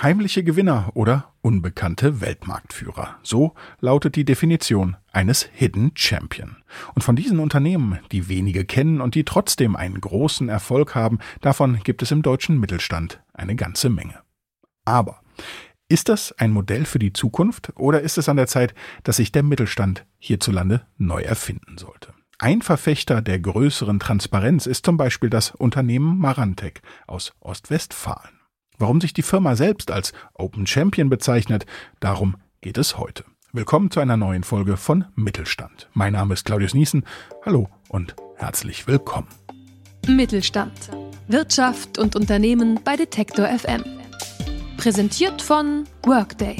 Heimliche Gewinner oder unbekannte Weltmarktführer. So lautet die Definition eines Hidden Champion. Und von diesen Unternehmen, die wenige kennen und die trotzdem einen großen Erfolg haben, davon gibt es im deutschen Mittelstand eine ganze Menge. Aber ist das ein Modell für die Zukunft oder ist es an der Zeit, dass sich der Mittelstand hierzulande neu erfinden sollte? Ein Verfechter der größeren Transparenz ist zum Beispiel das Unternehmen Marantec aus Ostwestfalen. Warum sich die Firma selbst als Open Champion bezeichnet, darum geht es heute. Willkommen zu einer neuen Folge von Mittelstand. Mein Name ist Claudius Niesen. Hallo und herzlich willkommen. Mittelstand. Wirtschaft und Unternehmen bei Detektor FM. Präsentiert von Workday.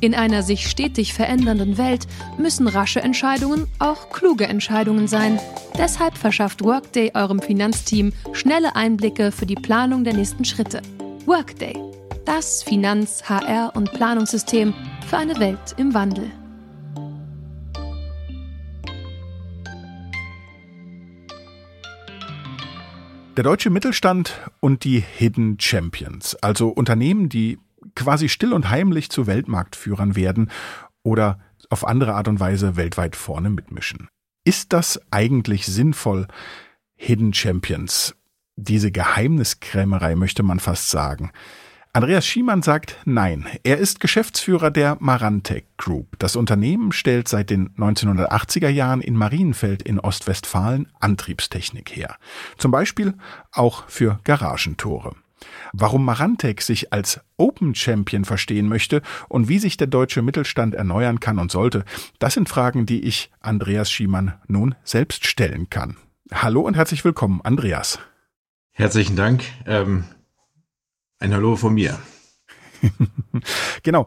In einer sich stetig verändernden Welt müssen rasche Entscheidungen auch kluge Entscheidungen sein. Deshalb verschafft Workday eurem Finanzteam schnelle Einblicke für die Planung der nächsten Schritte. Workday, das Finanz-, HR- und Planungssystem für eine Welt im Wandel. Der deutsche Mittelstand und die Hidden Champions, also Unternehmen, die quasi still und heimlich zu Weltmarktführern werden oder auf andere Art und Weise weltweit vorne mitmischen. Ist das eigentlich sinnvoll, Hidden Champions diese Geheimniskrämerei, möchte man fast sagen. Andreas Schiemann sagt nein. Er ist Geschäftsführer der Marantec Group. Das Unternehmen stellt seit den 1980er Jahren in Marienfeld in Ostwestfalen Antriebstechnik her. Zum Beispiel auch für Garagentore. Warum Marantec sich als Open Champion verstehen möchte und wie sich der deutsche Mittelstand erneuern kann und sollte, das sind Fragen, die ich Andreas Schiemann nun selbst stellen kann. Hallo und herzlich willkommen, Andreas. Herzlichen Dank. Ähm, ein Hallo von mir. genau.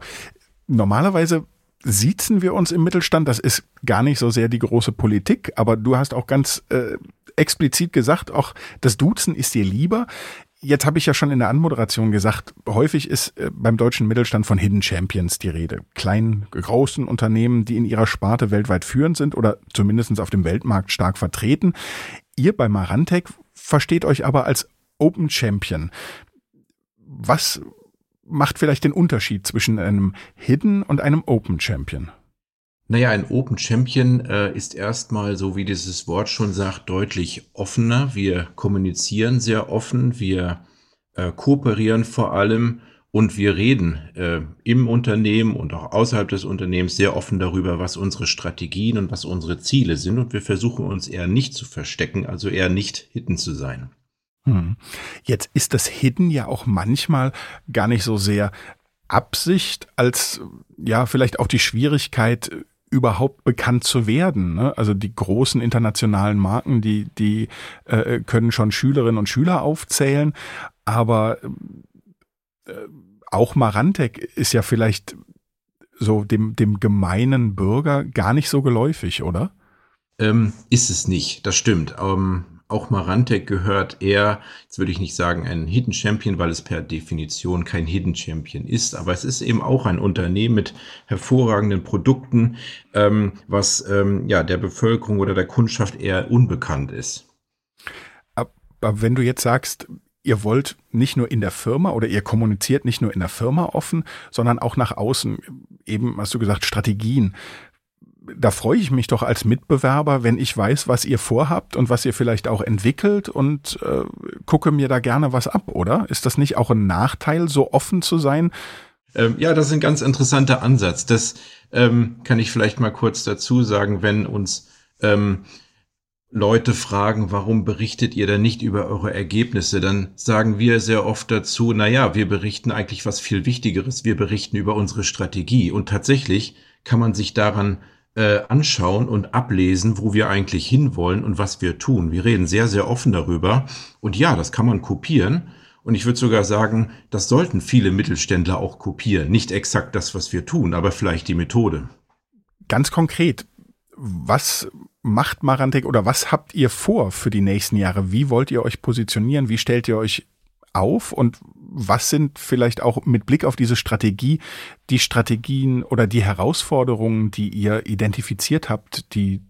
Normalerweise siezen wir uns im Mittelstand. Das ist gar nicht so sehr die große Politik, aber du hast auch ganz äh, explizit gesagt, auch das Duzen ist dir lieber. Jetzt habe ich ja schon in der Anmoderation gesagt, häufig ist äh, beim deutschen Mittelstand von Hidden Champions die Rede. Kleinen, großen Unternehmen, die in ihrer Sparte weltweit führend sind oder zumindest auf dem Weltmarkt stark vertreten. Ihr bei Marantec versteht euch aber als Open Champion. Was macht vielleicht den Unterschied zwischen einem Hidden und einem Open Champion? Naja, ein Open Champion äh, ist erstmal, so wie dieses Wort schon sagt, deutlich offener. Wir kommunizieren sehr offen, wir äh, kooperieren vor allem und wir reden äh, im Unternehmen und auch außerhalb des Unternehmens sehr offen darüber, was unsere Strategien und was unsere Ziele sind. Und wir versuchen uns eher nicht zu verstecken, also eher nicht hidden zu sein. Hm. Jetzt ist das Hidden ja auch manchmal gar nicht so sehr Absicht als ja vielleicht auch die Schwierigkeit überhaupt bekannt zu werden. Ne? Also die großen internationalen Marken, die die äh, können schon Schülerinnen und Schüler aufzählen, aber äh, auch Marantec ist ja vielleicht so dem, dem gemeinen Bürger gar nicht so geläufig, oder? Ähm, ist es nicht, das stimmt. Ähm, auch Marantec gehört eher, jetzt würde ich nicht sagen ein Hidden Champion, weil es per Definition kein Hidden Champion ist, aber es ist eben auch ein Unternehmen mit hervorragenden Produkten, ähm, was ähm, ja der Bevölkerung oder der Kundschaft eher unbekannt ist. Aber wenn du jetzt sagst, ihr wollt nicht nur in der Firma oder ihr kommuniziert nicht nur in der Firma offen, sondern auch nach außen. Eben hast du gesagt, Strategien. Da freue ich mich doch als Mitbewerber, wenn ich weiß, was ihr vorhabt und was ihr vielleicht auch entwickelt und äh, gucke mir da gerne was ab, oder? Ist das nicht auch ein Nachteil, so offen zu sein? Ähm, ja, das ist ein ganz interessanter Ansatz. Das ähm, kann ich vielleicht mal kurz dazu sagen, wenn uns ähm, Leute fragen, warum berichtet ihr denn nicht über eure Ergebnisse, dann sagen wir sehr oft dazu, na ja, wir berichten eigentlich was viel Wichtigeres. Wir berichten über unsere Strategie. Und tatsächlich kann man sich daran äh, anschauen und ablesen, wo wir eigentlich hinwollen und was wir tun. Wir reden sehr, sehr offen darüber. Und ja, das kann man kopieren. Und ich würde sogar sagen, das sollten viele Mittelständler auch kopieren. Nicht exakt das, was wir tun, aber vielleicht die Methode. Ganz konkret, was macht Marantec oder was habt ihr vor für die nächsten Jahre? Wie wollt ihr euch positionieren? Wie stellt ihr euch auf und was sind vielleicht auch mit Blick auf diese Strategie die Strategien oder die Herausforderungen, die ihr identifiziert habt, die,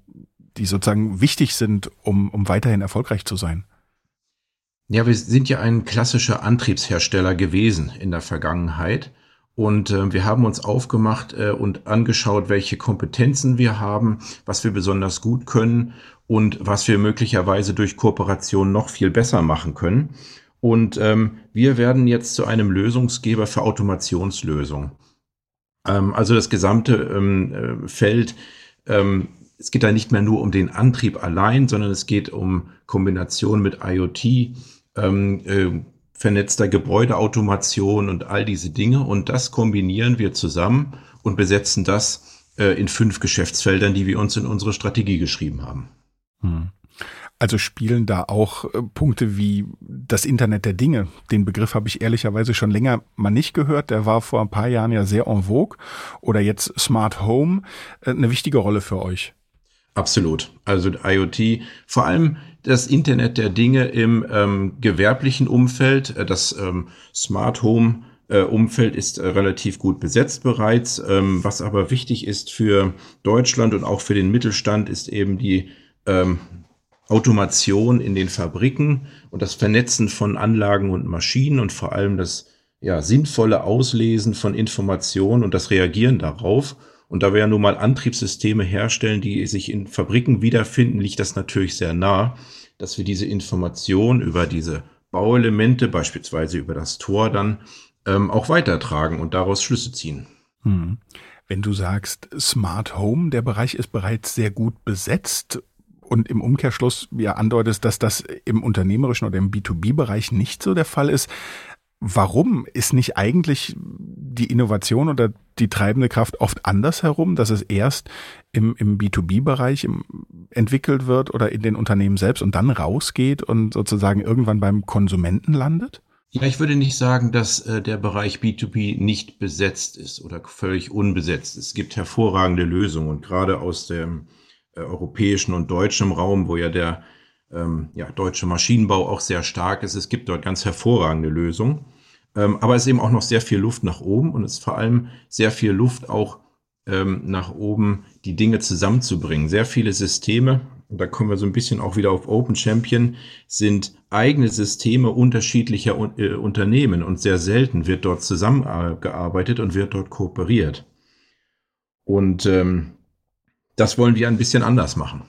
die sozusagen wichtig sind, um, um weiterhin erfolgreich zu sein? Ja, wir sind ja ein klassischer Antriebshersteller gewesen in der Vergangenheit. Und äh, wir haben uns aufgemacht äh, und angeschaut, welche Kompetenzen wir haben, was wir besonders gut können und was wir möglicherweise durch Kooperation noch viel besser machen können. Und ähm, wir werden jetzt zu einem Lösungsgeber für Automationslösungen. Ähm, also das gesamte ähm, äh, Feld, ähm, es geht da nicht mehr nur um den Antrieb allein, sondern es geht um Kombination mit IoT, ähm, äh, vernetzter Gebäudeautomation und all diese Dinge. Und das kombinieren wir zusammen und besetzen das äh, in fünf Geschäftsfeldern, die wir uns in unsere Strategie geschrieben haben. Hm. Also spielen da auch äh, Punkte wie das Internet der Dinge. Den Begriff habe ich ehrlicherweise schon länger mal nicht gehört. Der war vor ein paar Jahren ja sehr en vogue. Oder jetzt Smart Home äh, eine wichtige Rolle für euch. Absolut. Also IoT, vor allem das Internet der Dinge im ähm, gewerblichen Umfeld, äh, das ähm, Smart Home äh, Umfeld ist äh, relativ gut besetzt bereits. Ähm, was aber wichtig ist für Deutschland und auch für den Mittelstand, ist eben die ähm, Automation in den Fabriken und das Vernetzen von Anlagen und Maschinen und vor allem das ja, sinnvolle Auslesen von Informationen und das Reagieren darauf. Und da wir ja nun mal Antriebssysteme herstellen, die sich in Fabriken wiederfinden, liegt das natürlich sehr nah, dass wir diese Information über diese Bauelemente, beispielsweise über das Tor, dann ähm, auch weitertragen und daraus Schlüsse ziehen. Hm. Wenn du sagst Smart Home, der Bereich ist bereits sehr gut besetzt und im Umkehrschluss ja andeutest, dass das im unternehmerischen oder im B2B-Bereich nicht so der Fall ist. Warum ist nicht eigentlich die Innovation oder die treibende Kraft oft andersherum, dass es erst im, im B2B-Bereich entwickelt wird oder in den Unternehmen selbst und dann rausgeht und sozusagen irgendwann beim Konsumenten landet? Ja, ich würde nicht sagen, dass äh, der Bereich B2B nicht besetzt ist oder völlig unbesetzt. Es gibt hervorragende Lösungen und gerade aus dem äh, europäischen und deutschen Raum, wo ja der ähm, ja, deutsche Maschinenbau auch sehr stark ist. Es gibt dort ganz hervorragende Lösungen. Ähm, aber es ist eben auch noch sehr viel Luft nach oben und es ist vor allem sehr viel Luft auch ähm, nach oben, die Dinge zusammenzubringen. Sehr viele Systeme, und da kommen wir so ein bisschen auch wieder auf Open Champion, sind eigene Systeme unterschiedlicher äh, Unternehmen und sehr selten wird dort zusammengearbeitet und wird dort kooperiert. Und ähm, das wollen wir ein bisschen anders machen.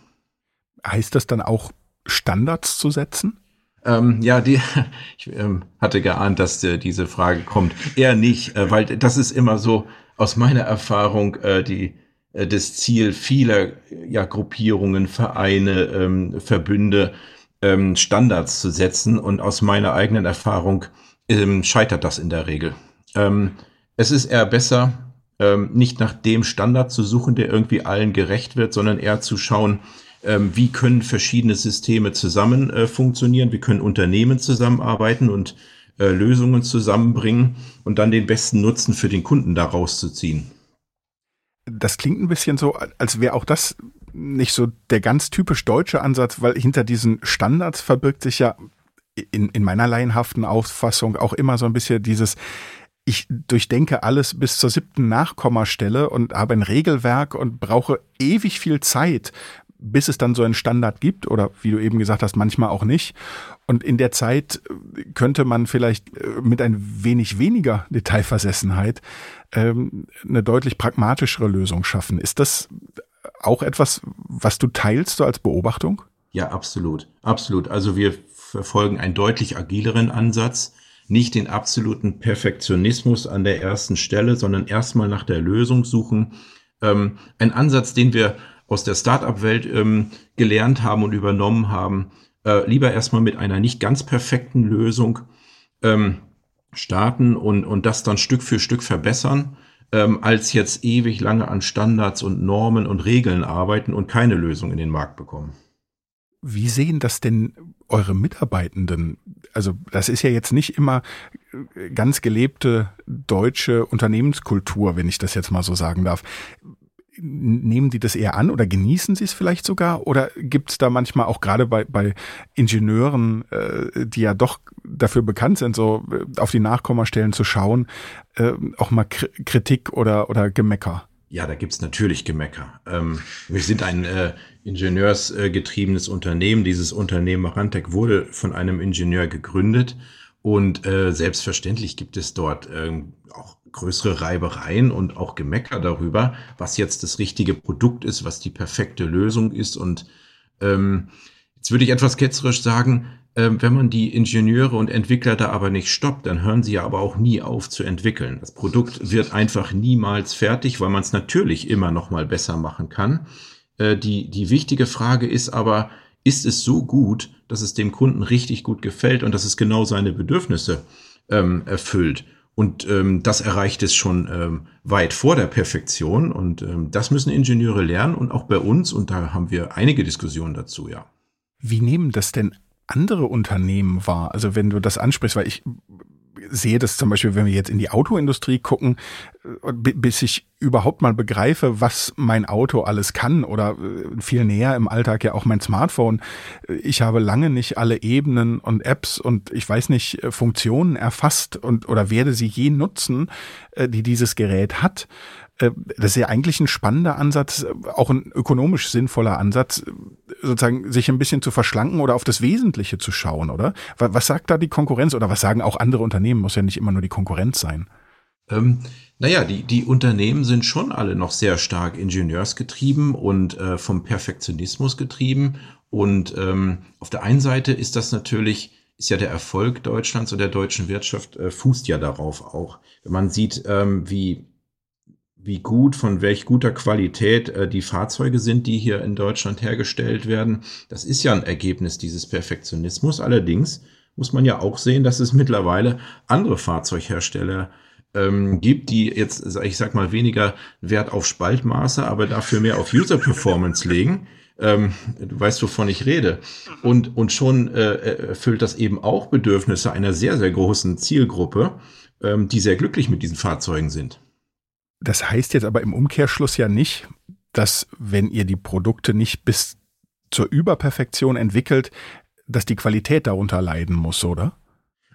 Heißt das dann auch Standards zu setzen? Ähm, ja, die, ich ähm, hatte geahnt, dass äh, diese Frage kommt. Eher nicht, äh, weil das ist immer so aus meiner Erfahrung äh, die äh, das Ziel vieler ja, Gruppierungen, Vereine, ähm, Verbünde, ähm, Standards zu setzen. Und aus meiner eigenen Erfahrung ähm, scheitert das in der Regel. Ähm, es ist eher besser, ähm, nicht nach dem Standard zu suchen, der irgendwie allen gerecht wird, sondern eher zu schauen, ähm, wie können verschiedene Systeme zusammen äh, funktionieren, wie können Unternehmen zusammenarbeiten und äh, Lösungen zusammenbringen und dann den besten Nutzen für den Kunden daraus zu ziehen. Das klingt ein bisschen so, als wäre auch das nicht so der ganz typisch deutsche Ansatz, weil hinter diesen Standards verbirgt sich ja in, in meiner laienhaften Auffassung auch immer so ein bisschen dieses, ich durchdenke alles bis zur siebten Nachkommastelle und habe ein Regelwerk und brauche ewig viel Zeit, bis es dann so einen Standard gibt oder wie du eben gesagt hast, manchmal auch nicht. Und in der Zeit könnte man vielleicht äh, mit ein wenig weniger Detailversessenheit ähm, eine deutlich pragmatischere Lösung schaffen. Ist das auch etwas, was du teilst so als Beobachtung? Ja, absolut. Absolut. Also wir verfolgen einen deutlich agileren Ansatz nicht den absoluten Perfektionismus an der ersten Stelle, sondern erstmal nach der Lösung suchen. Ähm, ein Ansatz, den wir aus der Startup-Welt ähm, gelernt haben und übernommen haben. Äh, lieber erstmal mit einer nicht ganz perfekten Lösung ähm, starten und, und das dann Stück für Stück verbessern, ähm, als jetzt ewig lange an Standards und Normen und Regeln arbeiten und keine Lösung in den Markt bekommen. Wie sehen das denn eure Mitarbeitenden? Also das ist ja jetzt nicht immer äh, ganz gelebte deutsche Unternehmenskultur, wenn ich das jetzt mal so sagen darf. Nehmen die das eher an oder genießen sie es vielleicht sogar? Oder gibt es da manchmal auch gerade bei, bei Ingenieuren, äh, die ja doch dafür bekannt sind, so äh, auf die Nachkommastellen zu schauen, äh, auch mal Kritik oder, oder Gemecker? Ja, da gibt's natürlich Gemecker. Ähm, wir sind ein äh, ingenieursgetriebenes Unternehmen. Dieses Unternehmen Marantec wurde von einem Ingenieur gegründet und äh, selbstverständlich gibt es dort äh, auch größere Reibereien und auch Gemecker darüber, was jetzt das richtige Produkt ist, was die perfekte Lösung ist. Und ähm, jetzt würde ich etwas ketzerisch sagen, ähm, wenn man die Ingenieure und Entwickler da aber nicht stoppt, dann hören sie ja aber auch nie auf zu entwickeln. Das Produkt wird einfach niemals fertig, weil man es natürlich immer noch mal besser machen kann. Äh, die, die wichtige Frage ist aber, ist es so gut, dass es dem Kunden richtig gut gefällt und dass es genau seine Bedürfnisse ähm, erfüllt? Und ähm, das erreicht es schon ähm, weit vor der Perfektion. Und ähm, das müssen Ingenieure lernen und auch bei uns. Und da haben wir einige Diskussionen dazu, ja. Wie nehmen das denn andere Unternehmen wahr? Also wenn du das ansprichst, weil ich sehe das zum Beispiel, wenn wir jetzt in die Autoindustrie gucken, äh, bis ich überhaupt mal begreife, was mein Auto alles kann oder äh, viel näher im Alltag ja auch mein Smartphone. Ich habe lange nicht alle Ebenen und Apps und ich weiß nicht äh, Funktionen erfasst und oder werde sie je nutzen, die dieses Gerät hat. Äh, das ist ja eigentlich ein spannender Ansatz, auch ein ökonomisch sinnvoller Ansatz, sozusagen sich ein bisschen zu verschlanken oder auf das Wesentliche zu schauen, oder? Was sagt da die Konkurrenz oder was sagen auch andere Unternehmen? Muss ja nicht immer nur die Konkurrenz sein. Ähm, naja, die, die Unternehmen sind schon alle noch sehr stark ingenieursgetrieben und äh, vom Perfektionismus getrieben. Und ähm, auf der einen Seite ist das natürlich, ist ja der Erfolg Deutschlands und der deutschen Wirtschaft äh, fußt ja darauf auch. Wenn man sieht, ähm, wie wie gut, von welch guter Qualität äh, die Fahrzeuge sind, die hier in Deutschland hergestellt werden. Das ist ja ein Ergebnis dieses Perfektionismus. Allerdings muss man ja auch sehen, dass es mittlerweile andere Fahrzeughersteller ähm, gibt, die jetzt, ich sag mal, weniger Wert auf Spaltmaße, aber dafür mehr auf User Performance legen. Ähm, du weißt, wovon ich rede. Und, und schon äh, erfüllt das eben auch Bedürfnisse einer sehr, sehr großen Zielgruppe, ähm, die sehr glücklich mit diesen Fahrzeugen sind. Das heißt jetzt aber im Umkehrschluss ja nicht, dass wenn ihr die Produkte nicht bis zur Überperfektion entwickelt, dass die Qualität darunter leiden muss, oder?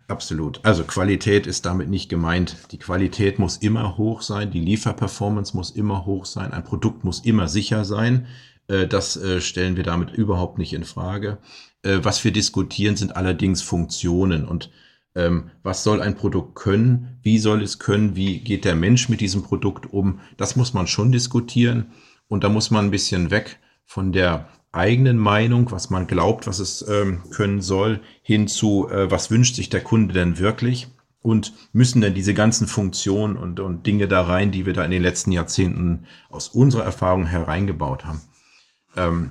Absolut. Also Qualität ist damit nicht gemeint. Die Qualität muss immer hoch sein, die Lieferperformance muss immer hoch sein, ein Produkt muss immer sicher sein. Äh, das äh, stellen wir damit überhaupt nicht in Frage. Äh, was wir diskutieren, sind allerdings Funktionen und ähm, was soll ein Produkt können, wie soll es können, wie geht der Mensch mit diesem Produkt um, das muss man schon diskutieren. Und da muss man ein bisschen weg von der eigenen Meinung, was man glaubt, was es ähm, können soll, hin zu, äh, was wünscht sich der Kunde denn wirklich? Und müssen denn diese ganzen Funktionen und, und Dinge da rein, die wir da in den letzten Jahrzehnten aus unserer Erfahrung hereingebaut haben. Ähm,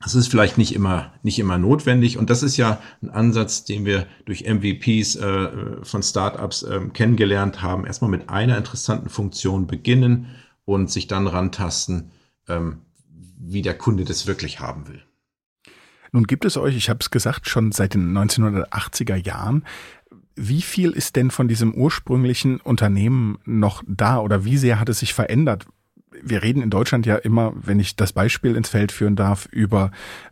das ist vielleicht nicht immer, nicht immer notwendig. Und das ist ja ein Ansatz, den wir durch MVPs äh, von Startups äh, kennengelernt haben. Erstmal mit einer interessanten Funktion beginnen und sich dann rantasten, ähm, wie der Kunde das wirklich haben will. Nun gibt es euch, ich habe es gesagt, schon seit den 1980er Jahren. Wie viel ist denn von diesem ursprünglichen Unternehmen noch da oder wie sehr hat es sich verändert? Wir reden in Deutschland ja immer, wenn ich das Beispiel ins Feld führen darf, über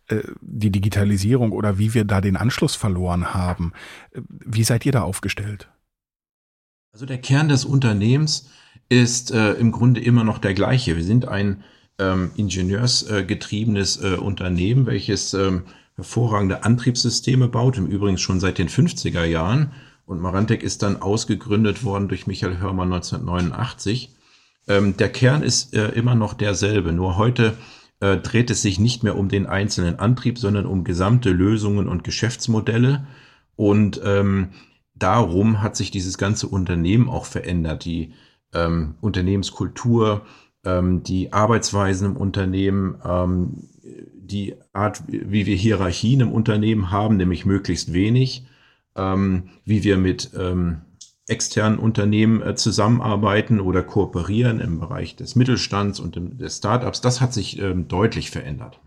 äh, die Digitalisierung oder wie wir da den Anschluss verloren haben. Wie seid ihr da aufgestellt? Also der Kern des Unternehmens ist äh, im Grunde immer noch der gleiche. Wir sind ein ähm, ingenieursgetriebenes äh, Unternehmen, welches ähm, hervorragende Antriebssysteme baut, im Übrigen schon seit den 50er Jahren. Und Marantec ist dann ausgegründet worden durch Michael Hörmann 1989. Ähm, der Kern ist äh, immer noch derselbe, nur heute äh, dreht es sich nicht mehr um den einzelnen Antrieb, sondern um gesamte Lösungen und Geschäftsmodelle. Und ähm, darum hat sich dieses ganze Unternehmen auch verändert. Die ähm, Unternehmenskultur, ähm, die Arbeitsweisen im Unternehmen, ähm, die Art, wie wir Hierarchien im Unternehmen haben, nämlich möglichst wenig, ähm, wie wir mit externen Unternehmen äh, zusammenarbeiten oder kooperieren im Bereich des Mittelstands und des Startups, das hat sich ähm, deutlich verändert.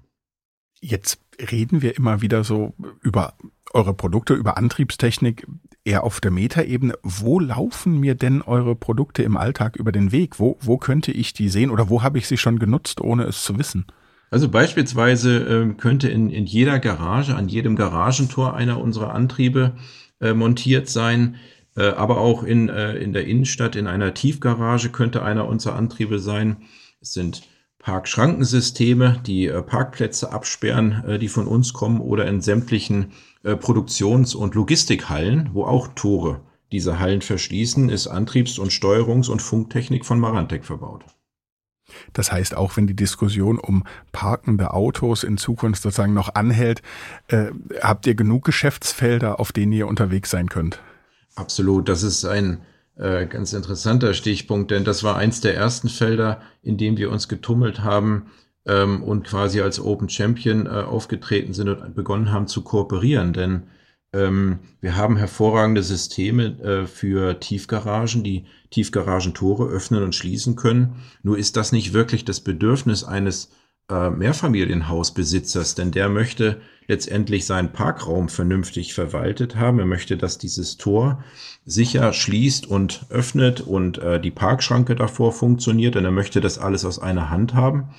Jetzt reden wir immer wieder so über eure Produkte, über Antriebstechnik eher auf der Metaebene. Wo laufen mir denn eure Produkte im Alltag über den Weg? Wo, wo könnte ich die sehen oder wo habe ich sie schon genutzt, ohne es zu wissen? Also beispielsweise äh, könnte in, in jeder Garage, an jedem Garagentor einer unserer Antriebe äh, montiert sein. Äh, aber auch in, äh, in der Innenstadt, in einer Tiefgarage könnte einer unserer Antriebe sein. Es sind Parkschrankensysteme, die äh, Parkplätze absperren, äh, die von uns kommen oder in sämtlichen Produktions- und Logistikhallen, wo auch Tore diese Hallen verschließen, ist Antriebs- und Steuerungs- und Funktechnik von Marantec verbaut. Das heißt, auch wenn die Diskussion um parkende Autos in Zukunft sozusagen noch anhält, äh, habt ihr genug Geschäftsfelder, auf denen ihr unterwegs sein könnt? Absolut. Das ist ein äh, ganz interessanter Stichpunkt, denn das war eins der ersten Felder, in dem wir uns getummelt haben ähm, und quasi als Open Champion äh, aufgetreten sind und begonnen haben zu kooperieren. Denn ähm, wir haben hervorragende Systeme äh, für Tiefgaragen, die Tiefgaragentore öffnen und schließen können. Nur ist das nicht wirklich das Bedürfnis eines äh, Mehrfamilienhausbesitzers, denn der möchte letztendlich seinen Parkraum vernünftig verwaltet haben. Er möchte, dass dieses Tor sicher schließt und öffnet und äh, die Parkschranke davor funktioniert, denn er möchte das alles aus einer Hand haben.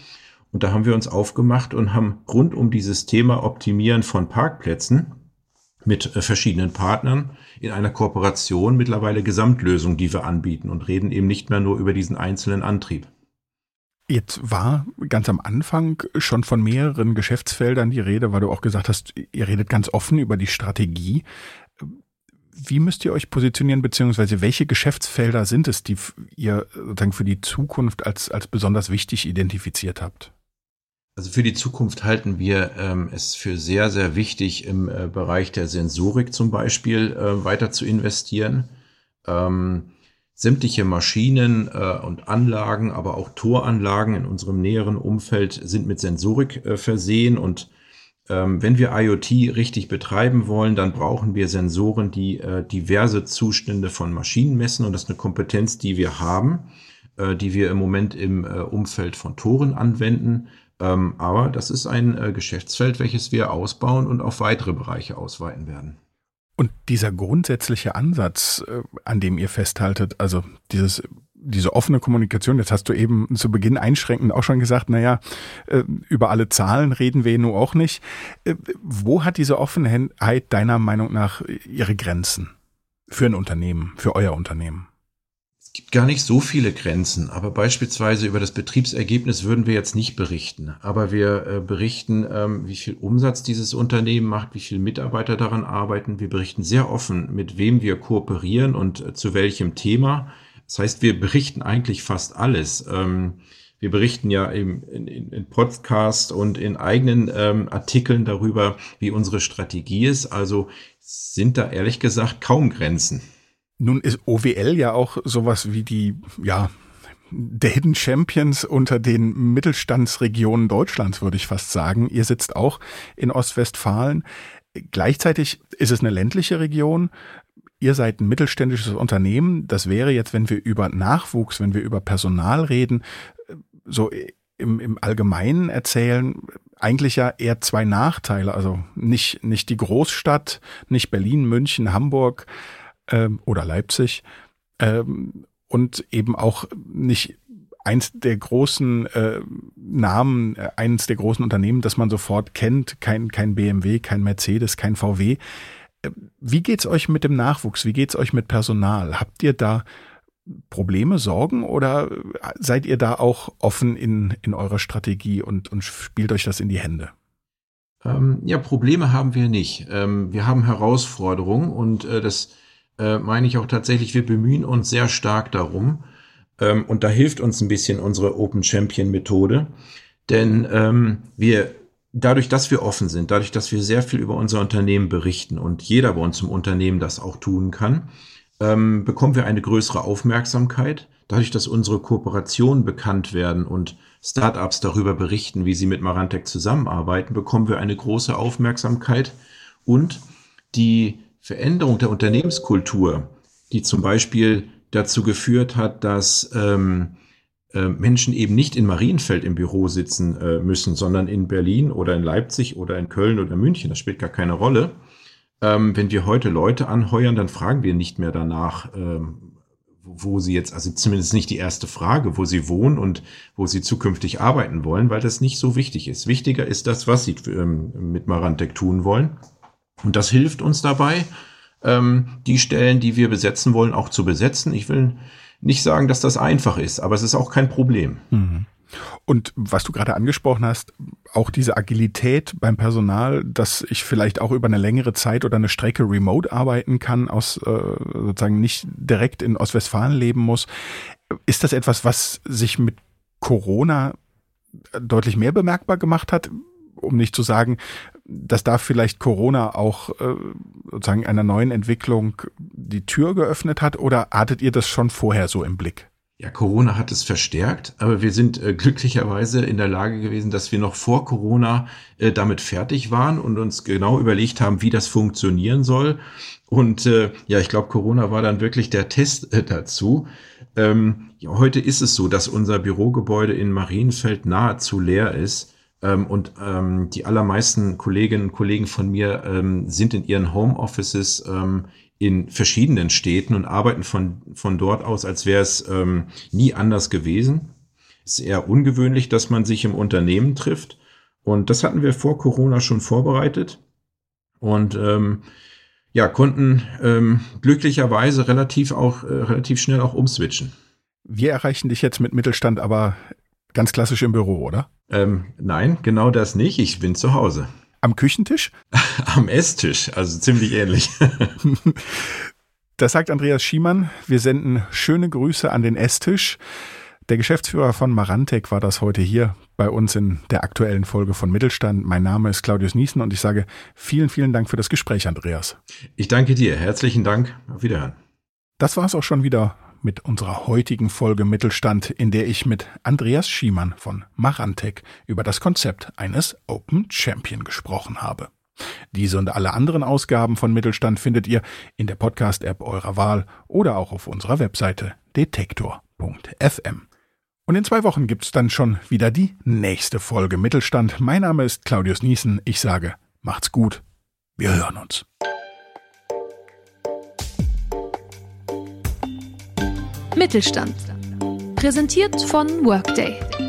Und da haben wir uns aufgemacht und haben rund um dieses Thema Optimieren von Parkplätzen mit äh, verschiedenen Partnern in einer Kooperation mittlerweile Gesamtlösungen, die wir anbieten und reden eben nicht mehr nur über diesen einzelnen Antrieb. Jetzt war ganz am Anfang schon von mehreren Geschäftsfeldern die Rede, weil du auch gesagt hast, ihr redet ganz offen über die Strategie. Wie müsst ihr euch positionieren, beziehungsweise welche Geschäftsfelder sind es, die ihr sozusagen für die Zukunft als, als besonders wichtig identifiziert habt? Also für die Zukunft halten wir ähm, es für sehr, sehr wichtig, im äh, Bereich der Sensorik zum Beispiel äh, weiter zu investieren. Ähm, sämtliche Maschinen äh, und Anlagen, aber auch Toranlagen in unserem näheren Umfeld sind mit Sensorik äh, versehen. Und ähm, wenn wir IoT richtig betreiben wollen, dann brauchen wir Sensoren, die äh, diverse Zustände von Maschinen messen. Und das ist eine Kompetenz, die wir haben, äh, die wir im Moment im äh, Umfeld von Toren anwenden ähm, aber das ist ein äh, Geschäftsfeld, welches wir ausbauen und auf weitere Bereiche ausweiten werden. Und dieser grundsätzliche Ansatz, äh, an dem ihr festhaltet, also dieses diese offene Kommunikation, jetzt hast du eben zu Beginn einschränkend auch schon gesagt, naja, äh, über alle Zahlen reden wir nur auch nicht. Äh, wo hat diese Offenheit deiner Meinung nach ihre Grenzen für ein Unternehmen, für euer Unternehmen? Gibt gar nicht so viele Grenzen, aber beispielsweise über das Betriebsergebnis würden wir jetzt nicht berichten. Aber wir äh, berichten, ähm, wie viel Umsatz dieses Unternehmen macht, wie viele Mitarbeiter daran arbeiten. Wir berichten sehr offen, mit wem wir kooperieren und äh, zu welchem Thema. Das heißt, wir berichten eigentlich fast alles. Ähm, wir berichten ja im, in, in Podcast und in eigenen ähm, Artikeln darüber, wie unsere Strategie ist. Also sind da ehrlich gesagt kaum Grenzen. Nun ist OWL ja auch sowas wie die, ja, der Hidden Champions unter den Mittelstandsregionen Deutschlands, würde ich fast sagen. Ihr sitzt auch in Ostwestfalen. Gleichzeitig ist es eine ländliche Region. Ihr seid ein mittelständisches Unternehmen. Das wäre jetzt, wenn wir über Nachwuchs, wenn wir über Personal reden, so im, im Allgemeinen erzählen, eigentlich ja eher zwei Nachteile. Also nicht, nicht die Großstadt, nicht Berlin, München, Hamburg, ähm, oder Leipzig ähm, und eben auch nicht eins der großen äh, Namen, äh, eins der großen Unternehmen, das man sofort kennt, kein, kein BMW, kein Mercedes, kein VW. Äh, wie geht's euch mit dem Nachwuchs? Wie geht's euch mit Personal? Habt ihr da Probleme, Sorgen oder seid ihr da auch offen in, in eurer Strategie und, und spielt euch das in die Hände? Ähm, ja, Probleme haben wir nicht. Ähm, wir haben Herausforderungen und äh, das äh, meine ich auch tatsächlich, wir bemühen uns sehr stark darum. Ähm, und da hilft uns ein bisschen unsere Open Champion Methode. Denn ähm, wir, dadurch, dass wir offen sind, dadurch, dass wir sehr viel über unser Unternehmen berichten und jeder bei uns im Unternehmen das auch tun kann, ähm, bekommen wir eine größere Aufmerksamkeit. Dadurch, dass unsere Kooperationen bekannt werden und Startups darüber berichten, wie sie mit Marantec zusammenarbeiten, bekommen wir eine große Aufmerksamkeit und die Veränderung der Unternehmenskultur, die zum Beispiel dazu geführt hat, dass ähm, äh, Menschen eben nicht in Marienfeld im Büro sitzen äh, müssen, sondern in Berlin oder in Leipzig oder in Köln oder München. Das spielt gar keine Rolle. Ähm, wenn wir heute Leute anheuern, dann fragen wir nicht mehr danach, ähm, wo sie jetzt, also zumindest nicht die erste Frage, wo sie wohnen und wo sie zukünftig arbeiten wollen, weil das nicht so wichtig ist. Wichtiger ist das, was sie ähm, mit Marantec tun wollen. Und das hilft uns dabei, ähm, die Stellen, die wir besetzen wollen, auch zu besetzen. Ich will nicht sagen, dass das einfach ist, aber es ist auch kein Problem. Mhm. Und was du gerade angesprochen hast, auch diese Agilität beim Personal, dass ich vielleicht auch über eine längere Zeit oder eine Strecke remote arbeiten kann, aus äh, sozusagen nicht direkt in Ostwestfalen leben muss. Ist das etwas, was sich mit Corona deutlich mehr bemerkbar gemacht hat? Um nicht zu sagen, dass da vielleicht Corona auch äh, sozusagen einer neuen Entwicklung die Tür geöffnet hat oder hattet ihr das schon vorher so im Blick? Ja, Corona hat es verstärkt, aber wir sind äh, glücklicherweise in der Lage gewesen, dass wir noch vor Corona äh, damit fertig waren und uns genau überlegt haben, wie das funktionieren soll. Und äh, ja, ich glaube, Corona war dann wirklich der Test äh, dazu. Ähm, ja, heute ist es so, dass unser Bürogebäude in Marienfeld nahezu leer ist. Ähm, und ähm, die allermeisten Kolleginnen und Kollegen von mir ähm, sind in ihren Homeoffices ähm, in verschiedenen Städten und arbeiten von, von dort aus, als wäre es ähm, nie anders gewesen. Es ist eher ungewöhnlich, dass man sich im Unternehmen trifft. Und das hatten wir vor Corona schon vorbereitet und ähm, ja, konnten ähm, glücklicherweise relativ auch äh, relativ schnell auch umswitchen. Wir erreichen dich jetzt mit Mittelstand, aber ganz klassisch im Büro, oder? Ähm, nein, genau das nicht. Ich bin zu Hause. Am Küchentisch? Am Esstisch, also ziemlich ähnlich. das sagt Andreas Schiemann. Wir senden schöne Grüße an den Esstisch. Der Geschäftsführer von Marantec war das heute hier bei uns in der aktuellen Folge von Mittelstand. Mein Name ist Claudius Niesen und ich sage vielen, vielen Dank für das Gespräch, Andreas. Ich danke dir. Herzlichen Dank. Auf Wiederhören. Das war es auch schon wieder mit unserer heutigen Folge Mittelstand, in der ich mit Andreas Schiemann von Marantec über das Konzept eines Open Champion gesprochen habe. Diese und alle anderen Ausgaben von Mittelstand findet ihr in der Podcast-App eurer Wahl oder auch auf unserer Webseite detektor.fm. Und in zwei Wochen gibt's dann schon wieder die nächste Folge Mittelstand. Mein Name ist Claudius Niesen. Ich sage, macht's gut. Wir hören uns. Mittelstand. Präsentiert von Workday.